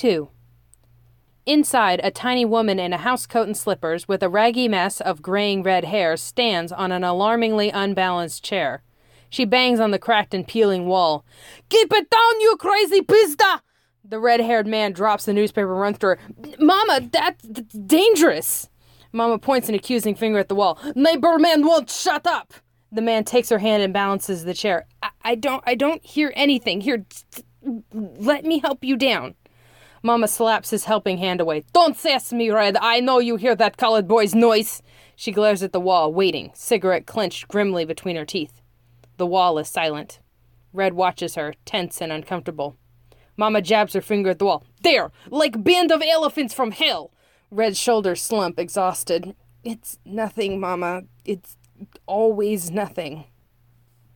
2. Inside, a tiny woman in a housecoat and slippers with a raggy mess of graying red hair stands on an alarmingly unbalanced chair. She bangs on the cracked and peeling wall. Keep it down, you crazy pista! The red haired man drops the newspaper and runs to her. Mama, that's dangerous! Mama points an accusing finger at the wall. Neighbor man won't shut up! The man takes her hand and balances the chair. I, I don't I don't hear anything. Here, let me help you down. Mama slaps his helping hand away. Don't sass me, Red. I know you hear that colored boy's noise. She glares at the wall, waiting, cigarette clenched grimly between her teeth. The wall is silent. Red watches her, tense and uncomfortable. Mama jabs her finger at the wall. There! Like band of elephants from hell! Red's shoulders slump, exhausted. It's nothing, Mama. It's always nothing.